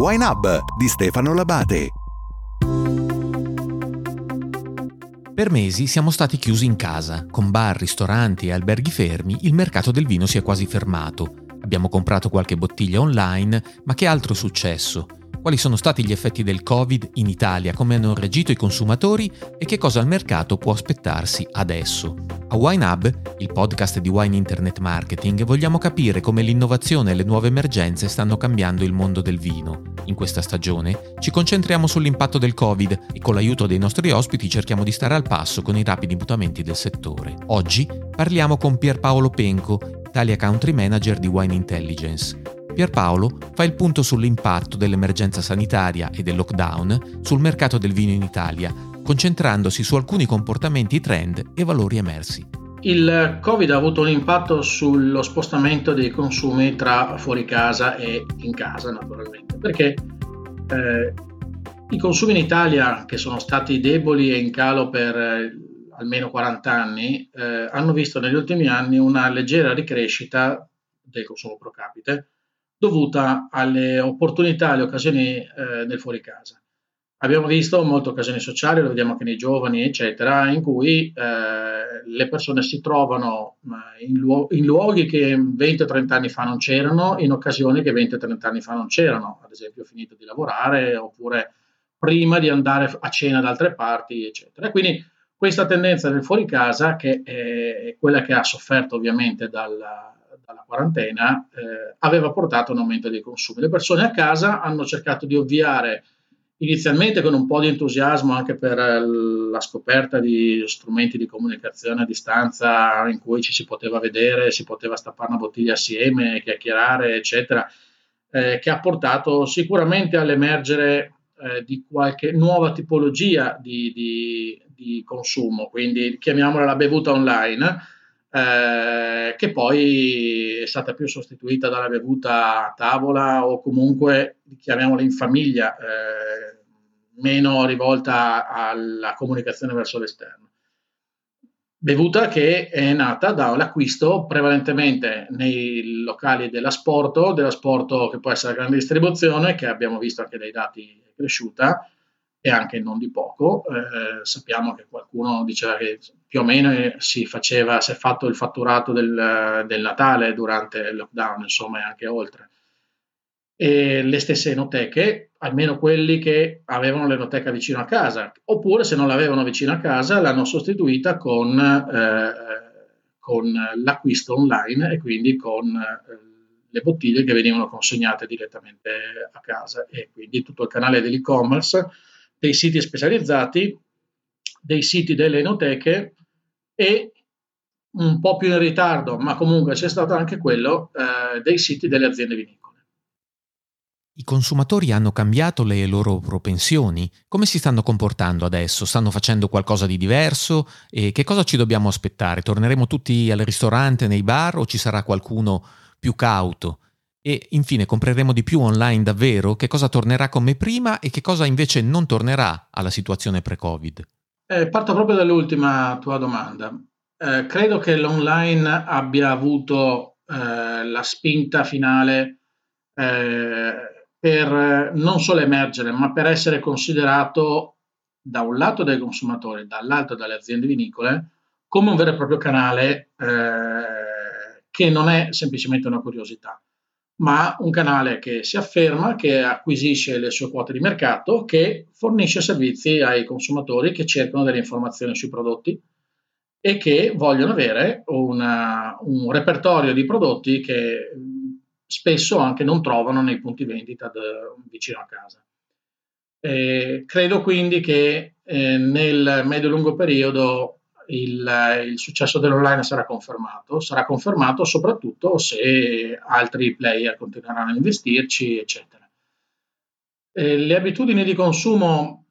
Wine Hub di Stefano Labate. Per mesi siamo stati chiusi in casa, con bar, ristoranti e alberghi fermi, il mercato del vino si è quasi fermato. Abbiamo comprato qualche bottiglia online, ma che altro è successo? Quali sono stati gli effetti del Covid in Italia, come hanno reagito i consumatori e che cosa il mercato può aspettarsi adesso. A Wine Hub, il podcast di Wine Internet Marketing, vogliamo capire come l'innovazione e le nuove emergenze stanno cambiando il mondo del vino. In questa stagione ci concentriamo sull'impatto del Covid e con l'aiuto dei nostri ospiti cerchiamo di stare al passo con i rapidi mutamenti del settore. Oggi parliamo con Pierpaolo Penco, Italia Country Manager di Wine Intelligence. Pierpaolo fa il punto sull'impatto dell'emergenza sanitaria e del lockdown sul mercato del vino in Italia, concentrandosi su alcuni comportamenti trend e valori emersi. Il Covid ha avuto un impatto sullo spostamento dei consumi tra fuori casa e in casa, naturalmente, perché eh, i consumi in Italia, che sono stati deboli e in calo per eh, almeno 40 anni, eh, hanno visto negli ultimi anni una leggera ricrescita del consumo pro capite, dovuta alle opportunità, alle occasioni eh, del fuori casa. Abbiamo visto molte occasioni sociali, lo vediamo anche nei giovani, eccetera, in cui eh, le persone si trovano in, luo- in, luoghi che 20-30 anni fa non c'erano, in occasioni che 20-30 anni fa non c'erano, ad esempio finito di lavorare oppure prima di andare a cena da altre parti, eccetera. quindi questa tendenza del fuori casa, che è quella che ha sofferto ovviamente dal, dalla quarantena, eh, aveva portato a un aumento dei consumi. Le persone a casa hanno cercato di ovviare inizialmente con un po' di entusiasmo anche per la scoperta di strumenti di comunicazione a distanza in cui ci si poteva vedere, si poteva stappare una bottiglia assieme, chiacchierare, eccetera, eh, che ha portato sicuramente all'emergere eh, di qualche nuova tipologia di, di, di consumo, quindi chiamiamola la bevuta online eh, che poi è stata più sostituita dalla bevuta a tavola o comunque, chiamiamola in famiglia, eh, meno rivolta alla comunicazione verso l'esterno. Bevuta che è nata dall'acquisto prevalentemente nei locali della Sporto, della Sporto che può essere a grande distribuzione, che abbiamo visto anche dai dati è cresciuta, e anche non di poco. Eh, sappiamo che qualcuno diceva che più o meno si faceva, si è fatto il fatturato del, del Natale durante il lockdown, insomma, e anche oltre. E le stesse enoteche, almeno quelli che avevano l'enoteca vicino a casa, oppure se non l'avevano vicino a casa, l'hanno sostituita con, eh, con l'acquisto online e quindi con eh, le bottiglie che venivano consegnate direttamente a casa e quindi tutto il canale dell'e-commerce dei siti specializzati, dei siti delle enoteche e un po' più in ritardo, ma comunque c'è stato anche quello eh, dei siti delle aziende vinicole. I consumatori hanno cambiato le loro propensioni? Come si stanno comportando adesso? Stanno facendo qualcosa di diverso? E che cosa ci dobbiamo aspettare? Torneremo tutti al ristorante, nei bar o ci sarà qualcuno più cauto? E infine compreremo di più online davvero? Che cosa tornerà come prima e che cosa invece non tornerà alla situazione pre-Covid? Eh, parto proprio dall'ultima tua domanda. Eh, credo che l'online abbia avuto eh, la spinta finale eh, per non solo emergere, ma per essere considerato da un lato dai consumatori, dall'altro dalle aziende vinicole, come un vero e proprio canale eh, che non è semplicemente una curiosità ma un canale che si afferma, che acquisisce le sue quote di mercato, che fornisce servizi ai consumatori che cercano delle informazioni sui prodotti e che vogliono avere una, un repertorio di prodotti che spesso anche non trovano nei punti vendita de, vicino a casa. Eh, credo quindi che eh, nel medio-lungo periodo il, il, successo dell'online sarà confermato, sarà confermato soprattutto se altri player continueranno a investirci, eccetera. Eh, le abitudini di consumo,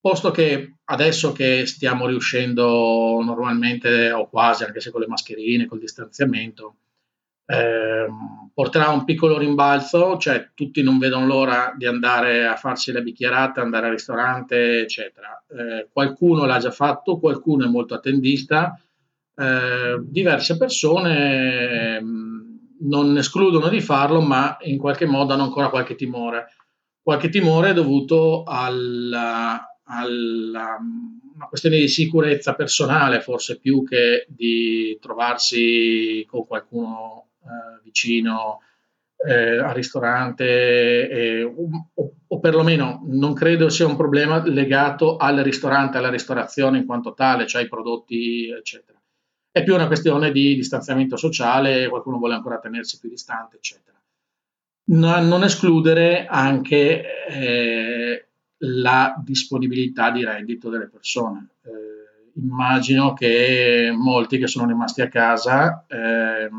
posto che adesso che stiamo riuscendo normalmente o quasi, anche se con le mascherine, col distanziamento, eh, porterà un piccolo rimbalzo, cioè tutti non vedono l'ora di andare a farsi la bicchierata, andare al ristorante, eccetera. Eh, qualcuno l'ha già fatto, qualcuno è molto attendista, eh, diverse persone mh, mm, non escludono di farlo, ma in qualche modo hanno ancora qualche timore. Qualche timore dovuto alla, alla una questione di sicurezza personale, forse più che di trovarsi con qualcuno eh, vicino eh, al ristorante, eh, o, o, perlomeno non credo sia un problema legato al ristorante, alla ristorazione in quanto tale, cioè ai prodotti, eccetera. È più una questione di distanziamento sociale, qualcuno vuole ancora tenersi più distante, eccetera. Non, non escludere anche eh, la disponibilità di reddito delle persone. Eh, immagino che molti che sono rimasti a casa eh,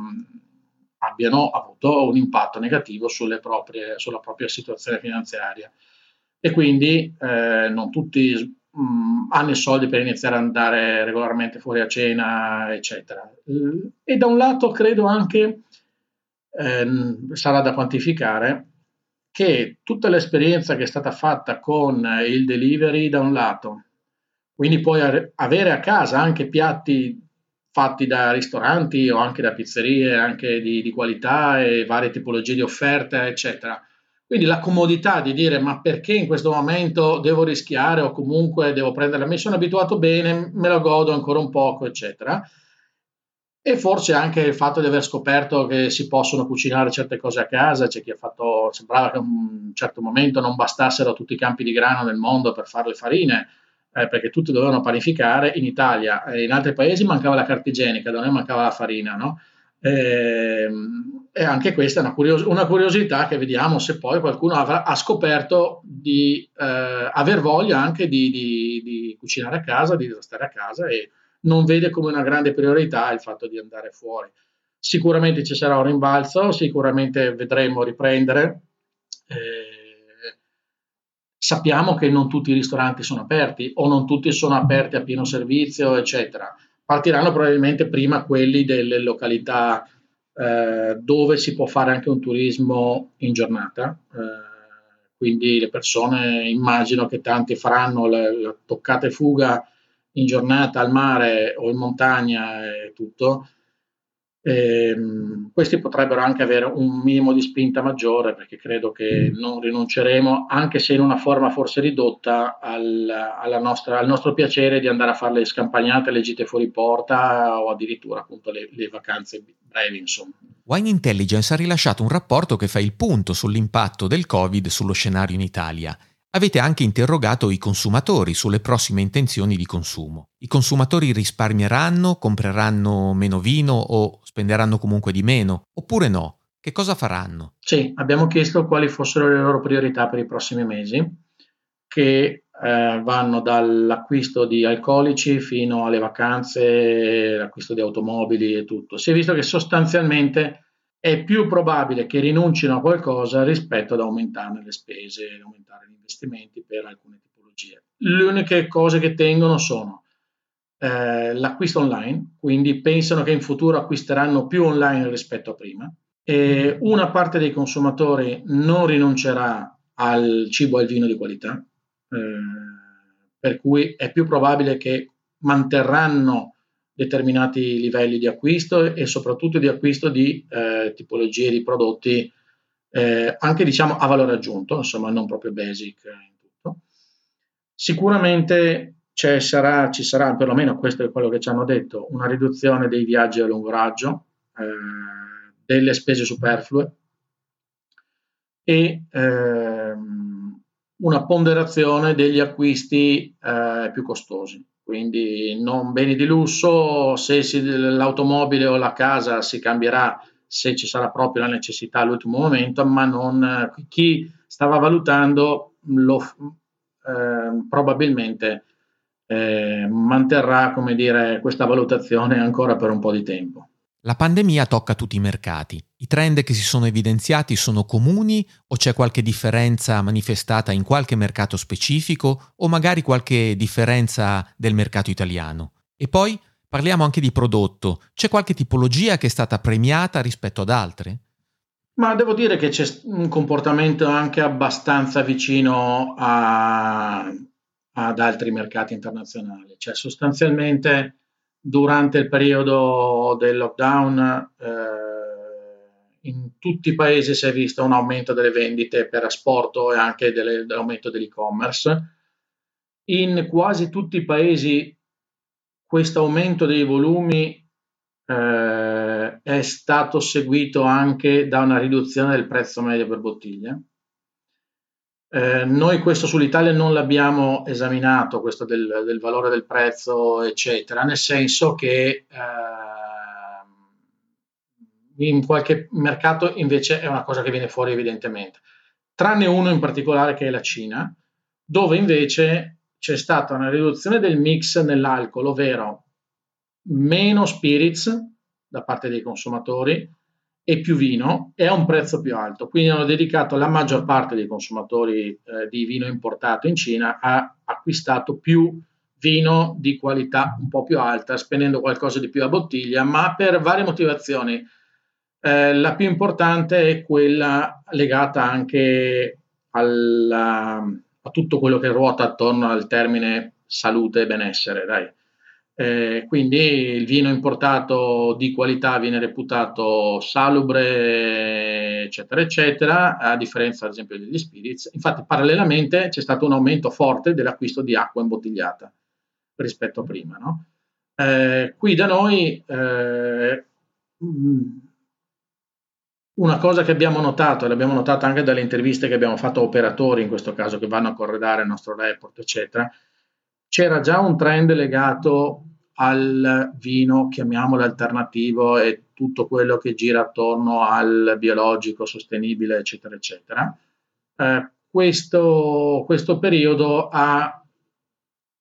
abbiano avuto un impatto negativo proprie, sulla propria situazione finanziaria e quindi eh, non tutti mh, mm, hanno i soldi per iniziare ad andare regolarmente fuori a cena, eccetera. E da un lato credo anche, ehm, sarà da quantificare, che tutta l'esperienza che è stata fatta con il delivery da un lato, quindi puoi avere a casa anche piatti fatti da ristoranti o anche da pizzerie, anche di, di qualità e varie tipologie di offerte, eccetera. Quindi la comodità di dire ma perché in questo momento devo rischiare o comunque devo prendere, mi sono abituato bene, me lo godo ancora un poco, eccetera e forse anche il fatto di aver scoperto che si possono cucinare certe cose a casa, c'è chi ha fatto, sembrava che a un certo momento non bastassero tutti i campi di grano del mondo per fare le farine, eh, perché tutti dovevano panificare, in Italia e in altri paesi mancava la carta igienica, da noi mancava la farina, no? E, ehm, e anche questa è una, curios- una, curiosità che vediamo se poi qualcuno avrà, ha scoperto di eh, aver voglia anche di, di, di, cucinare a casa, di stare a casa e non vede come una grande priorità il fatto di andare fuori. Sicuramente ci sarà un rimbalzo, sicuramente vedremo riprendere. Eh, sappiamo che non tutti i ristoranti sono aperti o non tutti sono aperti a pieno servizio, eccetera. Partiranno probabilmente prima quelli delle località eh, dove si può fare anche un turismo in giornata. Eh, quindi le persone immagino che tanti faranno la, la toccata e fuga in giornata al mare o in montagna e tutto, ehm, questi potrebbero anche avere un minimo di spinta maggiore perché credo che mm. non rinunceremo, anche se in una forma forse ridotta, al, nostra, al nostro piacere di andare a fare le scampagnate, le gite fuori porta o addirittura appunto le, le vacanze brevi. Insomma. Wine Intelligence ha rilasciato un rapporto che fa il punto sull'impatto del Covid sullo scenario in Italia Avete anche interrogato i consumatori sulle prossime intenzioni di consumo. I consumatori risparmieranno, compreranno meno vino o spenderanno comunque di meno, oppure no? Che cosa faranno? Sì, abbiamo chiesto quali fossero le loro priorità per i prossimi mesi, che eh, vanno dall'acquisto di alcolici fino alle vacanze, l'acquisto di automobili e tutto. Si è visto che sostanzialmente è più probabile che rinuncino a qualcosa rispetto ad aumentarne le spese, aumentare investimenti per alcune tipologie. Le uniche cose che tengono sono eh, l'acquisto online, quindi pensano che in futuro acquisteranno più online rispetto a prima. E una parte dei consumatori non rinuncerà al cibo e al vino di qualità, eh, per cui è più probabile che manterranno determinati livelli di acquisto e soprattutto di acquisto di eh, tipologie di prodotti eh, anche diciamo a valore aggiunto, insomma non proprio basic in tutto. Sicuramente sarà, ci sarà, perlomeno questo è quello che ci hanno detto, una riduzione dei viaggi a lungo raggio, eh, delle spese superflue e ehm, una ponderazione degli acquisti eh, più costosi quindi non beni di lusso, se si, l'automobile o la casa si cambierà se ci sarà proprio la necessità all'ultimo momento, ma non chi stava valutando lo, eh, probabilmente eh, manterrà dire, questa valutazione ancora per un po' di tempo. La pandemia tocca tutti i mercati. I trend che si sono evidenziati sono comuni o c'è qualche differenza manifestata in qualche mercato specifico o magari qualche differenza del mercato italiano? E poi parliamo anche di prodotto. C'è qualche tipologia che è stata premiata rispetto ad altre? Ma devo dire che c'è un comportamento anche abbastanza vicino a, ad altri mercati internazionali. Cioè sostanzialmente durante il periodo del lockdown eh, in tutti i paesi si è visto un aumento delle vendite per asporto e anche delle, dell'aumento dell'e-commerce. In quasi tutti i paesi questo aumento dei volumi eh, è stato seguito anche da una riduzione del prezzo medio per bottiglia. Eh, noi questo sull'Italia non l'abbiamo esaminato, questo del, del, valore del prezzo, eccetera, nel senso che eh, in qualche mercato invece è una cosa che viene fuori evidentemente, tranne uno in particolare che è la Cina, dove invece c'è stata una riduzione del mix nell'alcol, ovvero meno spirits da parte dei consumatori e più vino e a un prezzo più alto. Quindi hanno dedicato la maggior parte dei consumatori eh, di vino importato in Cina ha acquistato più vino di qualità un po' più alta, spendendo qualcosa di più a bottiglia, ma per varie motivazioni. Eh, la più importante è quella legata anche alla, a tutto quello che ruota attorno al termine salute e benessere. Dai. Eh, quindi il vino importato di qualità viene reputato salubre, eccetera, eccetera, a differenza ad esempio degli spirits. Infatti, parallelamente c'è stato un aumento forte dell'acquisto di acqua imbottigliata rispetto a prima. No? Eh, qui da noi eh, una cosa che abbiamo notato, e l'abbiamo notato anche dalle interviste che abbiamo fatto a operatori, in questo caso che vanno a corredare il nostro report, eccetera, c'era già un trend legato al vino, chiamiamolo alternativo, e tutto quello che gira attorno al biologico, sostenibile, eccetera, eccetera. Eh, questo, questo periodo ha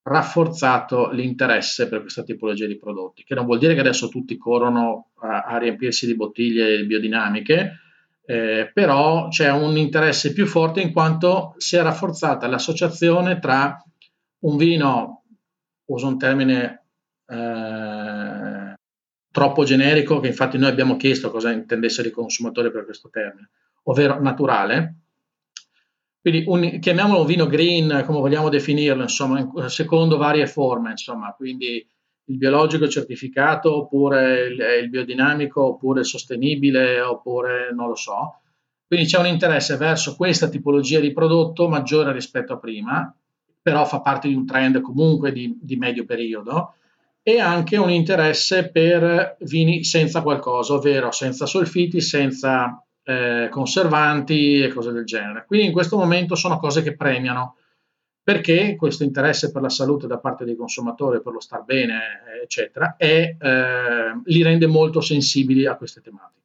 rafforzato l'interesse per questa tipologia di prodotti, che non vuol dire che adesso tutti corrono a, a riempirsi di bottiglie biodinamiche, eh, però c'è un interesse più forte in quanto si è rafforzata l'associazione tra un vino, uso un termine eh, troppo generico, che infatti noi abbiamo chiesto cosa intendesse il consumatore per questo termine, ovvero naturale. Quindi un, chiamiamolo vino green, come vogliamo definirlo, insomma, in, secondo varie forme, insomma, quindi il biologico certificato, oppure il, il biodinamico, oppure il sostenibile, oppure non lo so. Quindi c'è un interesse verso questa tipologia di prodotto maggiore rispetto a prima, però fa parte di un trend comunque di, di medio periodo e anche un interesse per vini senza qualcosa, ovvero senza solfiti, senza eh, conservanti e cose del genere. Quindi in questo momento sono cose che premiano perché questo interesse per la salute da parte dei consumatori, per lo star bene, eccetera, è, eh, li rende molto sensibili a queste tematiche.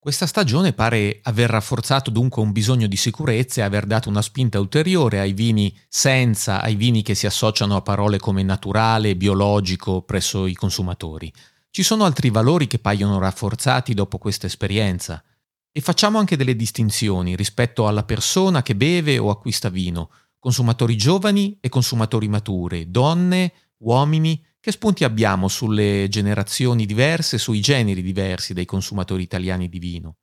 Questa stagione pare aver rafforzato dunque un bisogno di sicurezza e aver dato una spinta ulteriore ai vini senza, ai vini che si associano a parole come naturale, biologico presso i consumatori. Ci sono altri valori che paiono rafforzati dopo questa esperienza. E facciamo anche delle distinzioni rispetto alla persona che beve o acquista vino, consumatori giovani e consumatori mature, donne, uomini, che spunti abbiamo sulle generazioni diverse, sui generi diversi dei consumatori italiani di vino?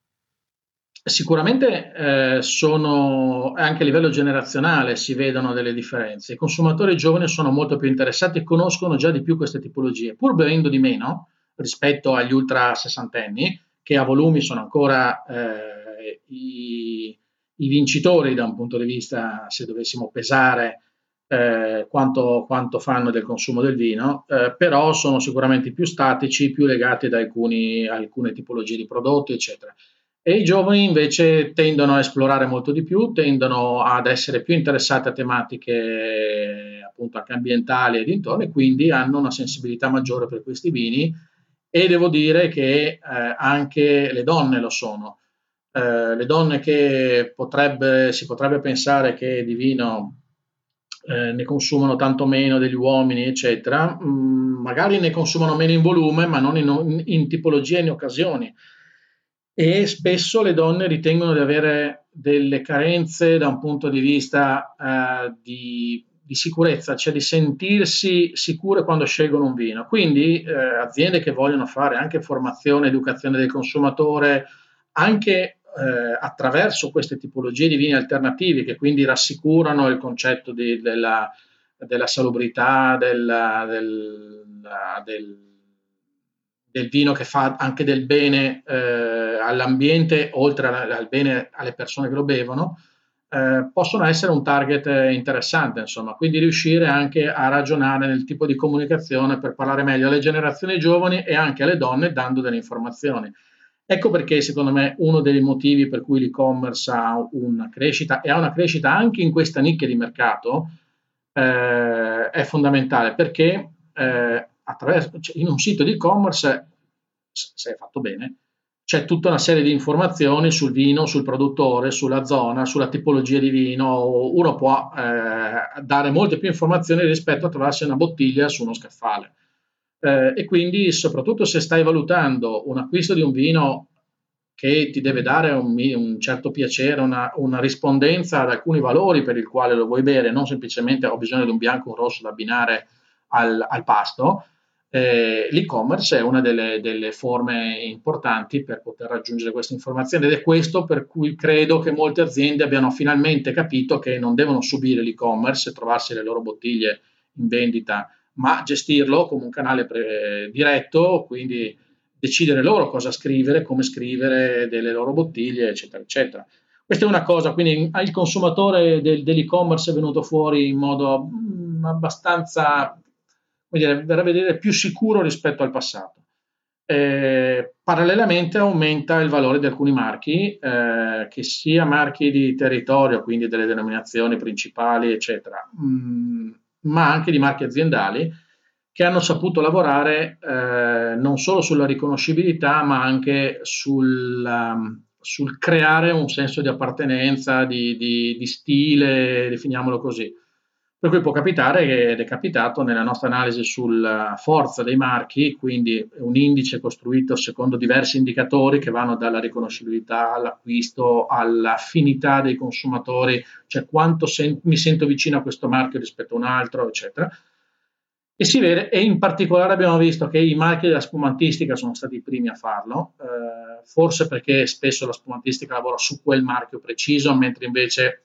Sicuramente eh, sono anche a livello generazionale si vedono delle differenze. I consumatori giovani sono molto più interessati e conoscono già di più queste tipologie, pur bevendo di meno rispetto agli ultra sessantenni, che a volumi sono ancora eh, i, i, vincitori da un punto di vista, se dovessimo pesare eh, quanto, quanto, fanno del consumo del vino, eh, però sono sicuramente più statici, più legati ad alcuni, alcune tipologie di prodotti, eccetera. E i giovani invece tendono a esplorare molto di più, tendono ad essere più interessati a tematiche appunto anche ambientali e dintorni, quindi hanno una sensibilità maggiore per questi vini e devo dire che eh, anche le donne lo sono. Eh, le donne che potrebbe, si potrebbe pensare che di vino eh, ne consumano tanto meno degli uomini, eccetera, mm, magari ne consumano meno in volume, ma non in, in tipologia e in occasioni. E spesso le donne ritengono di avere delle carenze da un punto di vista eh, di, di, sicurezza, cioè di sentirsi sicure quando scelgono un vino. Quindi eh, aziende che vogliono fare anche formazione, educazione del consumatore, anche eh, attraverso queste tipologie di vini alternativi che quindi rassicurano il concetto di, della, della, salubrità, della, del, del, del vino che fa anche del bene eh, all'ambiente, oltre al, al, bene alle persone che lo bevono, eh, possono essere un target interessante, insomma, quindi riuscire anche a ragionare nel tipo di comunicazione per parlare meglio alle generazioni giovani e anche alle donne dando delle informazioni. Ecco perché secondo me uno dei motivi per cui l'e-commerce ha una crescita e ha una crescita anche in questa nicchia di mercato eh, è fondamentale perché eh, attraverso, cioè in un sito di e-commerce, se è fatto bene, c'è tutta una serie di informazioni sul vino, sul produttore, sulla zona, sulla tipologia di vino. Uno può eh, dare molte più informazioni rispetto a trovarsi una bottiglia su uno scaffale. Eh, e quindi, soprattutto se stai valutando un acquisto di un vino che ti deve dare un, un certo piacere, una, una, rispondenza ad alcuni valori per il quale lo vuoi bere, non semplicemente ho bisogno di un bianco o un rosso da abbinare al, al pasto, eh, l'e-commerce è una delle, delle, forme importanti per poter raggiungere queste informazioni ed è questo per cui credo che molte aziende abbiano finalmente capito che non devono subire l'e-commerce e trovarsi le loro bottiglie in vendita, ma gestirlo come un canale pre- diretto, quindi decidere loro cosa scrivere, come scrivere delle loro bottiglie, eccetera, eccetera. Questa è una cosa, quindi il consumatore del, dell'e-commerce è venuto fuori in modo mm, abbastanza dire, verrà a vedere più sicuro rispetto al passato. Eh, parallelamente aumenta il valore di alcuni marchi, eh, che sia marchi di territorio, quindi delle denominazioni principali, eccetera, mh, mm, ma anche di marchi aziendali che hanno saputo lavorare eh, non solo sulla riconoscibilità, ma anche sul, um, sul creare un senso di appartenenza, di, di, di stile, definiamolo così. Per cui può capitare, ed è capitato nella nostra analisi sulla forza dei marchi, quindi un indice costruito secondo diversi indicatori che vanno dalla riconoscibilità all'acquisto, all'affinità dei consumatori, cioè quanto sen- mi sento vicino a questo marchio rispetto a un altro, eccetera. E si vede, e in particolare abbiamo visto che i marchi della spumantistica sono stati i primi a farlo, eh, forse perché spesso la spumantistica lavora su quel marchio preciso, mentre invece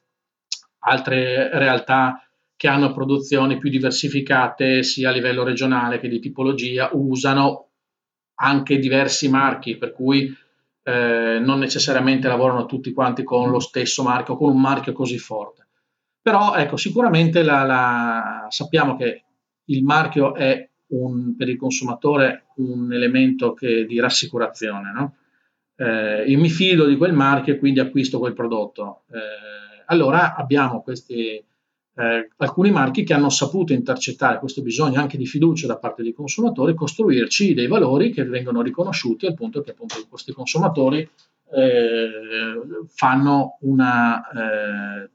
altre realtà che hanno produzioni più diversificate sia a livello regionale che di tipologia usano anche diversi marchi, per cui eh, non necessariamente lavorano tutti quanti con lo stesso marchio, con un marchio così forte. Però ecco, sicuramente la, la, sappiamo che il marchio è un, per il consumatore un elemento che, di rassicurazione. No? Eh, io mi fido di quel marchio e quindi acquisto quel prodotto. Eh, allora abbiamo questi eh, alcuni marchi che hanno saputo intercettare questo bisogno anche di fiducia da parte dei consumatori, costruirci dei valori che vengono riconosciuti al punto che appunto questi consumatori eh, fanno una, eh,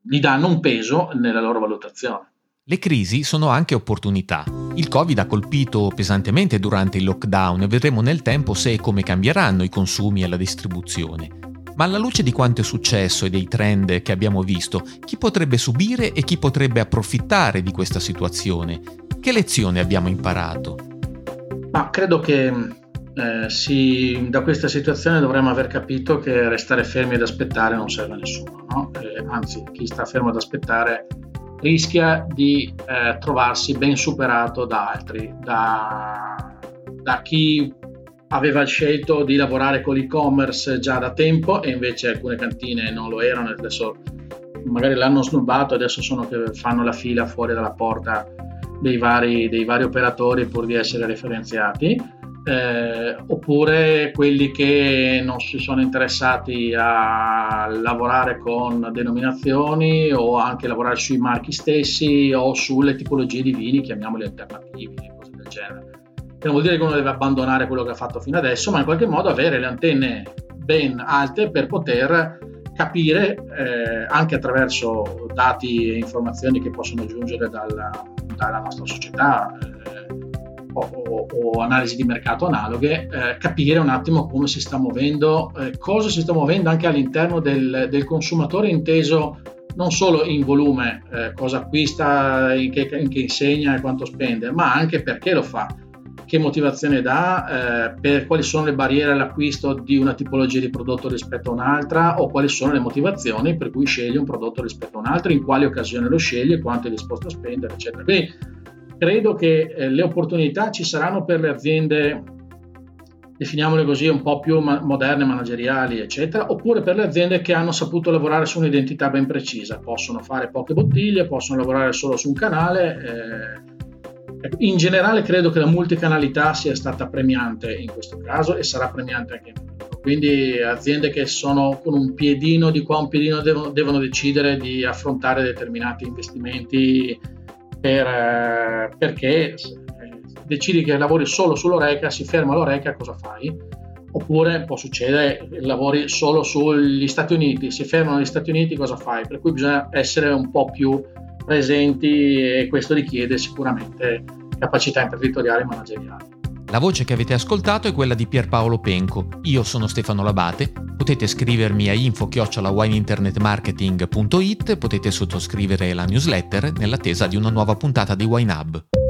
gli danno un peso nella loro valutazione. Le crisi sono anche opportunità. Il Covid ha colpito pesantemente durante il lockdown e vedremo nel tempo se e come cambieranno i consumi e la distribuzione. Ma alla luce di quanto è successo e dei trend che abbiamo visto, chi potrebbe subire e chi potrebbe approfittare di questa situazione? Che lezione abbiamo imparato? Ma credo che eh, si, da questa situazione dovremmo aver capito che restare fermi ad aspettare non serve a nessuno, no? eh, anzi chi sta fermo ad aspettare rischia di eh, trovarsi ben superato da altri, da, da chi aveva scelto di lavorare con l'e-commerce già da tempo e invece alcune cantine non lo erano, adesso magari l'hanno snobbato, adesso sono che fanno la fila fuori dalla porta dei vari, dei vari operatori pur di essere referenziati. Eh, oppure quelli che non si sono interessati a lavorare con denominazioni o anche lavorare sui marchi stessi o sulle tipologie di vini, chiamiamoli alternativi, cose del genere che non vuol dire che uno deve abbandonare quello che ha fatto fino adesso, ma in qualche modo avere le antenne ben alte per poter capire eh, anche attraverso dati e informazioni che possono giungere dalla, dalla nostra società eh, o, o, o, analisi di mercato analoghe, eh, capire un attimo come si sta muovendo, eh, cosa si sta muovendo anche all'interno del, del consumatore inteso non solo in volume, eh, cosa acquista, in che, in che insegna e quanto spende, ma anche perché lo fa che motivazione dà, eh, per quali sono le barriere all'acquisto di una tipologia di prodotto rispetto a un'altra o quali sono le motivazioni per cui sceglie un prodotto rispetto a un altro, in quale occasione lo sceglie, quanto è disposto a spendere, eccetera. Quindi credo che eh, le opportunità ci saranno per le aziende definiamole così, un po' più ma- moderne, manageriali, eccetera, oppure per le aziende che hanno saputo lavorare su un'identità ben precisa, possono fare poche bottiglie, possono lavorare solo su un canale. Eh, in generale credo che la multicanalità sia stata premiante in questo caso e sarà premiante anche in futuro. Quindi aziende che sono con un piedino di qua, un piedino devono, devono decidere di affrontare determinati investimenti per, eh, perché decidi che lavori solo sull'oreca, si ferma l'oreca, cosa fai? Oppure può succedere, lavori solo sugli Stati Uniti, si fermano gli Stati Uniti, cosa fai? Per cui bisogna essere un po' più presenti e questo richiede sicuramente capacità imprenditoriali e manageriali. La voce che avete ascoltato è quella di Pierpaolo Penco. Io sono Stefano Labate. Potete scrivermi a info-wineinternetmarketing.it, potete sottoscrivere la newsletter nell'attesa di una nuova puntata di Wine Hub.